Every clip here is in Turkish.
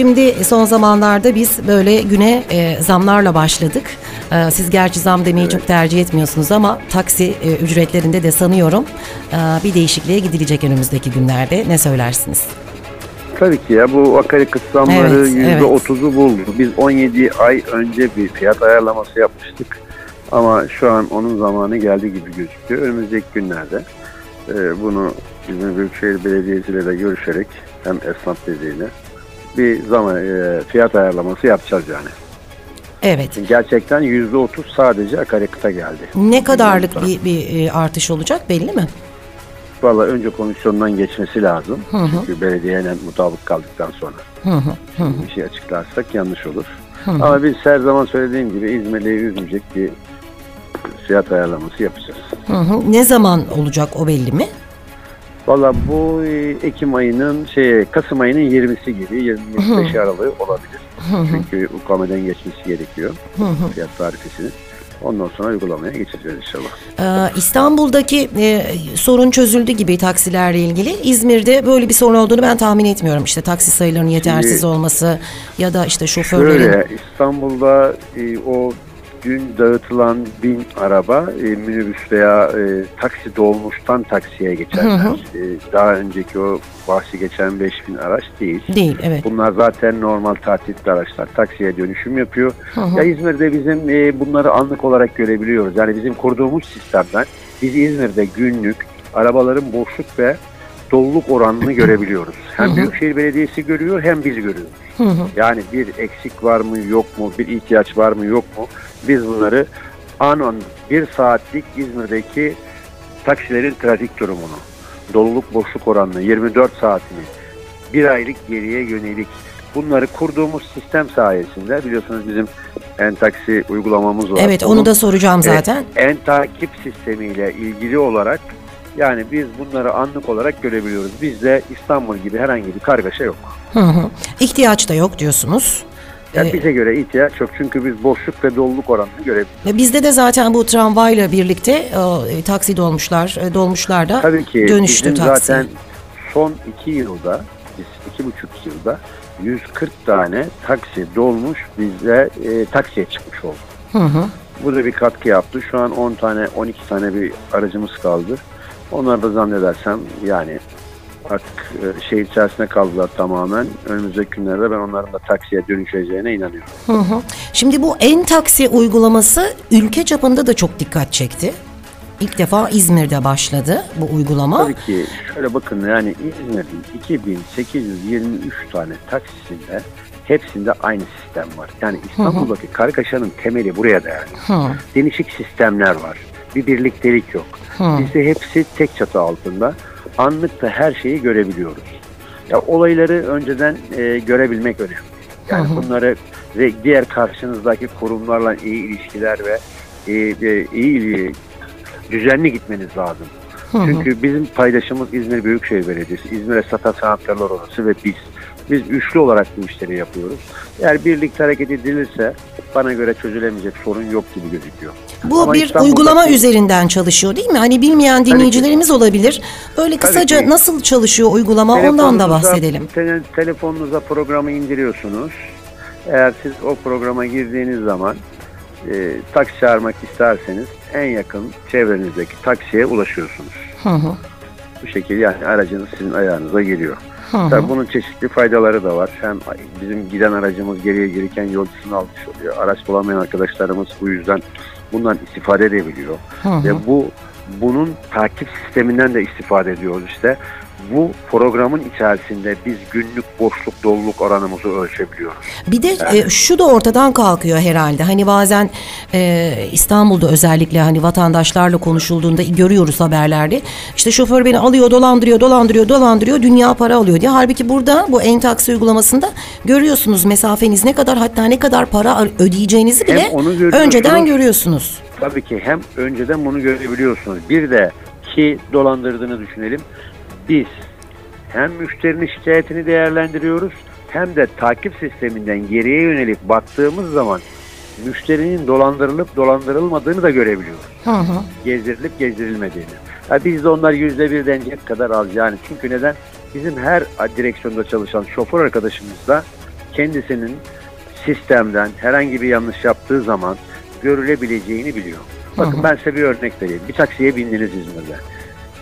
Şimdi son zamanlarda biz böyle güne e, zamlarla başladık. E, siz gerçi zam demeyi çok tercih etmiyorsunuz ama taksi e, ücretlerinde de sanıyorum e, bir değişikliğe gidilecek önümüzdeki günlerde. Ne söylersiniz? Tabii ki ya bu akaryakıt zamları Evet, yüzde evet. otuzu buldu. Biz 17 ay önce bir fiyat ayarlaması yapmıştık. Ama şu an onun zamanı geldi gibi gözüküyor. Önümüzdeki günlerde e, bunu bizim Büyükşehir Belediyesi ile de görüşerek hem esnaf birliğiyle bir zaman e, fiyat ayarlaması yapacağız yani. Evet. Gerçekten yüzde otuz sadece akaryakıta geldi. Ne kadarlık bir, bir e, artış olacak belli mi? Valla önce komisyondan geçmesi lazım. Çünkü belediyeyle mutabık kaldıktan sonra. bir şey açıklarsak yanlış olur. Ama biz her zaman söylediğim gibi İzmirli'yi üzmeyecek bir fiyat ayarlaması yapacağız. Hı hı. Ne zaman olacak o belli mi? Valla bu e, Ekim ayının şey Kasım ayının 20'si gibi 25 aralığı olabilir. Çünkü ukameden geçmesi gerekiyor fiyat tarifesini. Ondan sonra uygulamaya geçeceğiz inşallah. Ee, İstanbul'daki e, sorun çözüldü gibi taksilerle ilgili. İzmir'de böyle bir sorun olduğunu ben tahmin etmiyorum. İşte taksi sayılarının yetersiz Şimdi- olması ya da işte şoförlerin... Şöyle İstanbul'da e, o dün dağıtılan bin araba e, minibüs veya e, taksi dolmuştan taksiye geçenler. E, daha önceki o bahsi geçen 5000 araç değil. Değil, evet. Bunlar zaten normal tatilli araçlar. Taksiye dönüşüm yapıyor. Ya İzmir'de bizim e, bunları anlık olarak görebiliyoruz. Yani bizim kurduğumuz sistemden biz İzmir'de günlük arabaların boşluk ve doluluk oranını görebiliyoruz. Hem Büyükşehir Belediyesi görüyor hem biz görüyoruz. Yani bir eksik var mı yok mu, bir ihtiyaç var mı yok mu? Biz bunları an an bir saatlik İzmir'deki taksilerin trafik durumunu, doluluk boşluk oranını, 24 saatini, bir aylık geriye yönelik bunları kurduğumuz sistem sayesinde biliyorsunuz bizim en taksi uygulamamız var. Evet onu Onun- da soracağım zaten. en takip sistemiyle ilgili olarak yani biz bunları anlık olarak görebiliyoruz. Bizde İstanbul gibi herhangi bir kargaşa yok. Hı hı. İhtiyaç da yok diyorsunuz. Yani Ee, bize göre ihtiyaç yok çünkü biz boşluk ve doluluk oranını görebiliyoruz. Bizde de zaten bu tramvayla birlikte e, taksi dolmuşlar, e, dolmuşlar da Tabii ki dönüştü bizim taksi. zaten son iki yılda, biz iki buçuk yılda 140 tane taksi dolmuş bize e, taksiye çıkmış oldu. Hı hı. Bu da bir katkı yaptı. Şu an 10 tane 12 tane bir aracımız kaldı. Onlar da zannedersem yani artık şehir içerisinde kaldılar tamamen. Önümüzdeki günlerde ben onların da taksiye dönüşeceğine inanıyorum. Hı hı. Şimdi bu en taksi uygulaması ülke çapında da çok dikkat çekti. İlk defa İzmir'de başladı bu uygulama. Tabii ki şöyle bakın yani İzmir'in 2823 tane taksisinde hepsinde aynı sistem var. Yani İstanbul'daki kargaşanın temeli buraya dayanıyor. Hı. Değişik sistemler var. Bir birliktelik yok. Bizde hepsi tek çatı altında. Anlıkta her şeyi görebiliyoruz. Ya olayları önceden e, görebilmek önemli. Yani bunları ve diğer karşınızdaki kurumlarla iyi ilişkiler ve e, e, iyi düzenli gitmeniz lazım. Çünkü bizim paydaşımız İzmir Büyükşehir Belediyesi, İzmir Esnaf Sanatkarlar Odası ve biz. Biz üçlü olarak bu işleri yapıyoruz. Eğer birlikte hareket edilirse bana göre çözülemeyecek sorun yok gibi gözüküyor. Bu Ama bir İstanbul'daki- uygulama üzerinden çalışıyor değil mi? Hani bilmeyen dinleyicilerimiz olabilir. Öyle kısaca ki. nasıl çalışıyor uygulama ondan da bahsedelim. tele- telefonunuza programı indiriyorsunuz. Eğer siz o programa girdiğiniz zaman e, taksi çağırmak isterseniz en yakın çevrenizdeki taksiye ulaşıyorsunuz. Hı hı. Bu şekilde yani aracınız sizin ayağınıza geliyor. Hı hı. Tabii bunun çeşitli faydaları da var. Hem bizim giden aracımız geriye gelirken yolcusunu almış oluyor. Araç bulamayan arkadaşlarımız bu yüzden bundan istifade edebiliyor. Hı hı. Ve bu bunun takip sisteminden de istifade ediyoruz işte. Bu programın içerisinde biz günlük boşluk doluluk oranımızı ölçebiliyoruz. Bir de e, şu da ortadan kalkıyor herhalde. Hani bazen e, İstanbul'da özellikle hani vatandaşlarla konuşulduğunda görüyoruz haberlerde. İşte şoför beni alıyor, dolandırıyor, dolandırıyor, dolandırıyor, dünya para alıyor diye. Halbuki burada bu en taksi uygulamasında görüyorsunuz mesafeniz ne kadar hatta ne kadar para ödeyeceğinizi bile önceden görüyorsunuz. Tabii ki hem önceden bunu görebiliyorsunuz. Bir de ki dolandırdığını düşünelim. Biz hem müşterinin şikayetini değerlendiriyoruz hem de takip sisteminden geriye yönelik baktığımız zaman müşterinin dolandırılıp dolandırılmadığını da görebiliyoruz. Hı hı. Gezdirilip gezdirilmediğini. Ha biz de onlar yüzde birden cep kadar az yani. Çünkü neden? Bizim her direksiyonda çalışan şoför arkadaşımızda kendisinin sistemden herhangi bir yanlış yaptığı zaman görülebileceğini biliyor. Bakın Hı hı. ben size bir örnek vereyim. Bir taksiye bindiniz İzmir'de.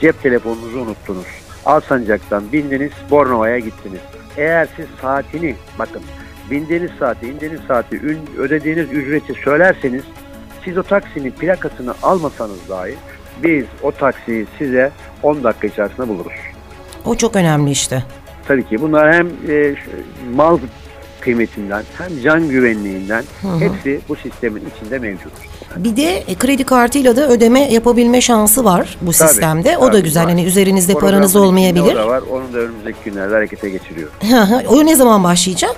Cep telefonunuzu unuttunuz. Alsancak'tan bindiniz, Bornova'ya gittiniz. Eğer siz saatini, bakın bindiğiniz saati, indiğiniz saati, ödediğiniz ücreti söylerseniz siz o taksinin plakasını almasanız dahi biz o taksiyi size 10 dakika içerisinde buluruz. O çok önemli işte. Tabii ki bunlar hem e, mal kıymetinden hem can güvenliğinden Hı hı. hepsi bu sistemin içinde mevcut. Bir de e, kredi kartıyla da ödeme yapabilme şansı var bu Tabii, sistemde. o da tabii, güzel. var. Hani üzerinizde Programın paranız olmayabilir. O da var. Onu da önümüzdeki günlerde harekete geçiriyor. Hı hı. o ne zaman başlayacak?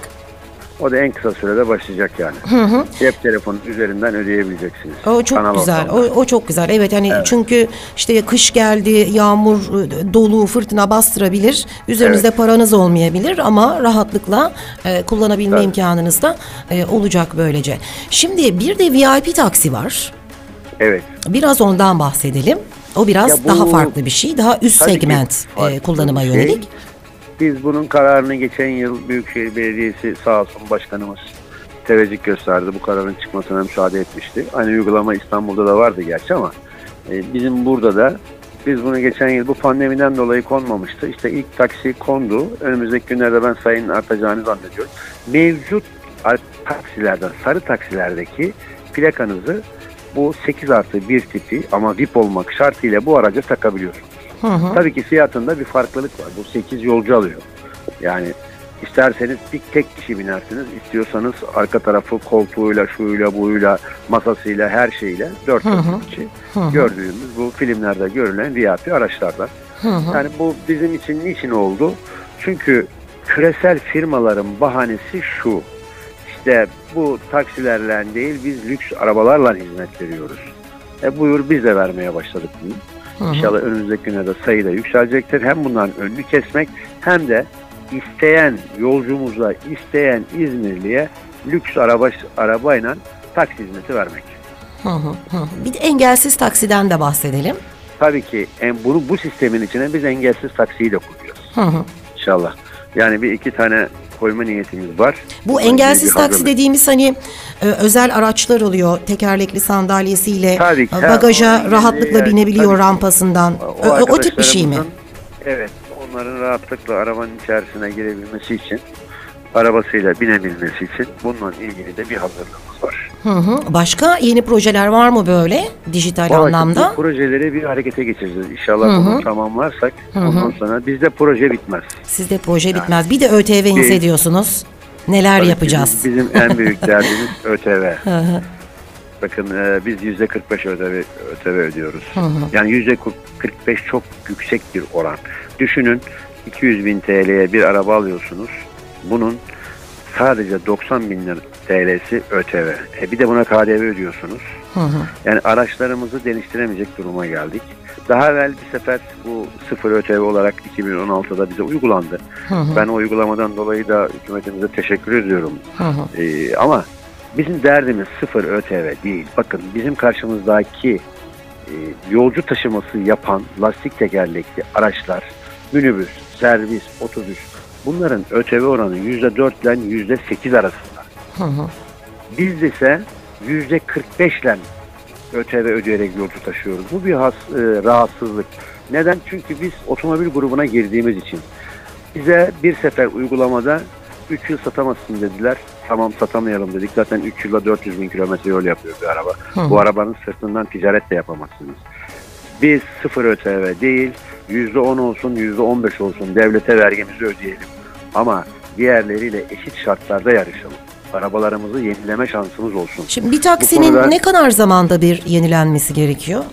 O da en kısa sürede başlayacak yani. Hı hı. Cep telefonu üzerinden ödeyebileceksiniz. O çok Sanal güzel. O, o çok güzel. Evet hani çünkü işte kış geldi, yağmur, e, dolu, fırtına bastırabilir. Üzerinizde Evet. paranız olmayabilir ama rahatlıkla e, kullanabilme Tabii. imkanınız da e, olacak böylece. Şimdi bir de VIP taksi var. Evet. Biraz ondan bahsedelim. O biraz Ya bu- daha farklı bir şey. Daha üst segment e, kullanıma şey. yönelik. Biz bunun kararını geçen yıl Büyükşehir Belediyesi sağ olsun başkanımız teveccüh gösterdi. Bu kararın çıkmasına müsaade etmişti. Aynı uygulama İstanbul'da da vardı gerçi ama e, bizim burada da biz bunu geçen yıl bu pandemiden dolayı konmamıştı. İşte ilk taksi kondu. Önümüzdeki günlerde ben sayının artacağını zannediyorum. Mevcut taksilerden, sarı taksilerdeki plakanızı bu 8 artı 1 tipi ama VIP olmak şartıyla bu araca takabiliyorsunuz. Hı hı. Tabii ki fiyatında bir farklılık var. Bu 8 yolcu alıyor. Yani isterseniz bir tek kişi binersiniz. istiyorsanız arka tarafı koltuğuyla, şuyla, buyla, masasıyla, her şeyle 4 Hı hı. kişi. Gördüğümüz bu filmlerde görülen VIP araçlardan. Hı hı. Yani bu bizim için niçin oldu? Çünkü küresel firmaların bahanesi şu. İşte bu taksilerle değil biz lüks arabalarla hizmet veriyoruz. E buyur biz de vermeye başladık bunu. Hı hı. İnşallah önümüzdeki günlerde sayı da yükselecektir. Hem bunların önünü kesmek hem de isteyen yolcumuza, isteyen İzmirli'ye lüks araba arabayla taksi hizmeti vermek. Hı hı. Hı. Bir de engelsiz taksiden de bahsedelim. Tabii ki en, bunu bu sistemin içine biz engelsiz taksiyi de koyuyoruz Hı hı. inşallah. Yani bir iki tane koyma niyetimiz var. Bu Bununla engelsiz taksi hazırlık. dediğimiz hani e, özel araçlar oluyor. Tekerlekli sandalyesiyle Tabii ki. e, bagaja Ha, rahatlıkla yani, binebiliyor tabii rampasından. O, o- o tip bir şey mi? Evet. Onların rahatlıkla arabanın içerisine girebilmesi için arabasıyla binebilmesi için bununla ilgili de bir hazırlığımız var. Hı hı. Başka yeni projeler var mı böyle dijital Vallahi anlamda? Bu projeleri bir harekete geçireceğiz. İnşallah Hı hı. bunu tamamlarsak Hı hı. ondan sonra bizde proje bitmez. Sizde proje bitmez. Bir de ÖTV hissediyorsunuz. Neler Tabii yapacağız? Bizim, bizim en büyük derdimiz ÖTV. Hı hı. Bakın e, biz yüzde 45 ÖTV, ÖTV ödüyoruz. Hı hı. Yani yüzde 45 çok yüksek bir oran. Düşünün 200 bin TL'ye bir araba alıyorsunuz. Bunun sadece 90 bin lira TL'si ÖTV. E bir de buna KDV ödüyorsunuz. Hı hı. Yani araçlarımızı değiştiremeyecek duruma geldik. Daha evvel bir sefer bu sıfır ÖTV olarak 2016'da bize uygulandı. Hı hı. Ben o uygulamadan dolayı da hükümetimize teşekkür ediyorum. Hı hı. Ee, ama bizim derdimiz sıfır ÖTV değil. Bakın bizim karşımızdaki e, yolcu taşıması yapan lastik tekerlekli araçlar, minibüs, servis, otobüs bunların ÖTV oranı %4 ile %8 arasında. Hı hı. Biz ise yüzde 45 ile ÖTV ödeyerek yolcu taşıyoruz. Bu bir has, e, rahatsızlık. Neden? Çünkü biz otomobil grubuna girdiğimiz için. Bize bir sefer uygulamada 3 yıl satamazsın dediler. Tamam satamayalım dedik. Zaten 3 yılda 400 bin kilometre yol yapıyor bir araba. Hı. Bu arabanın sırtından ticaret de yapamazsınız. Biz sıfır ÖTV değil, %10 olsun, %15 olsun devlete vergimizi ödeyelim. Ama diğerleriyle eşit şartlarda yarışalım. Arabalarımızı yenileme şansımız olsun. Şimdi bir taksinin konuda- ne kadar zamanda bir yenilenmesi gerekiyor?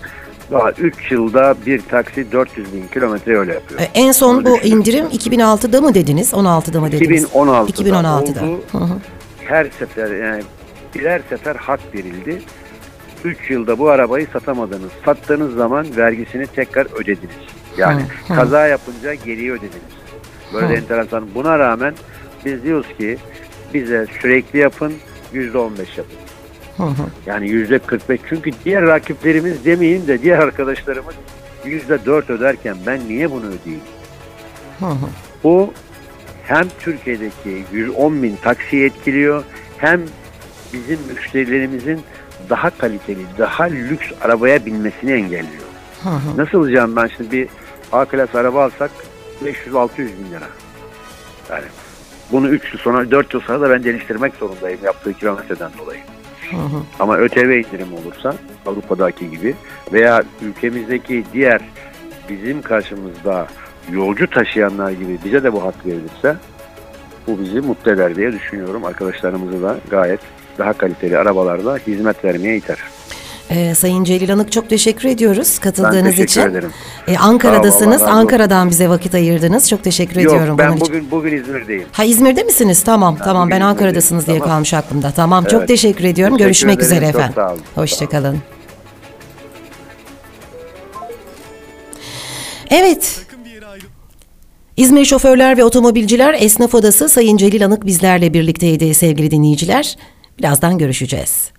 Daha 3 yılda bir taksi 400 bin kilometre yol yapıyor. E, En son Onu bu düşünün. indirim 2006'da mı dediniz? 16'da mı dediniz? 2016'da 2016'da. oldu. Hı hı. Her sefer yani birer sefer hak verildi. 3 yılda bu arabayı satamadınız. Sattığınız zaman vergisini tekrar ödediniz. Yani Hı, hı. kaza yapınca geriye ödediniz. Böyle Hı. enteresan. Buna rağmen biz diyoruz ki bize sürekli yapın %15 yapın. Hı hı. Yani yüzde 45 çünkü diğer rakiplerimiz demeyin de diğer arkadaşlarımız yüzde 4 öderken ben niye bunu ödeyeyim? Hı hı. Bu hem Türkiye'deki 110 bin taksiyi etkiliyor hem bizim müşterilerimizin daha kaliteli, daha lüks arabaya binmesini engelliyor. Hı hı. Nasıl alacağım ben şimdi bir A klas araba alsak 500-600 bin lira. Yani bunu 3 yıl sonra 4 yıl sonra da ben değiştirmek zorundayım yaptığı kilometreden dolayı. Hı hı. Ama ÖTV indirimi olursa Avrupa'daki gibi veya ülkemizdeki diğer bizim karşımızda yolcu taşıyanlar gibi bize de bu hak verilirse bu bizi mutlu eder diye düşünüyorum. Arkadaşlarımızı da gayet daha kaliteli arabalarla hizmet vermeye iter. Ee, Sayın Celil Anık çok teşekkür ediyoruz Ben katıldığınız teşekkür için. ederim. Ee, Ankara'dasınız. Ol. Ankara'dan bize vakit ayırdınız. Çok teşekkür ediyorum Yok ben bunun için. bugün bugün İzmir'deyim. Ha İzmir'de misiniz? Tamam tamam bugün ben İzmir'deyim. Ankara'dasınız diye Tamam. kalmış aklımda. Tamam çok Evet. teşekkür ediyorum. Teşekkür Görüşmek ederim. üzere Çok efendim. Hoşçakalın. Evet. İzmir Şoförler ve Otomobilciler Esnaf Odası Sayın Celil Anık bizlerle birlikteydi sevgili dinleyiciler. Birazdan görüşeceğiz.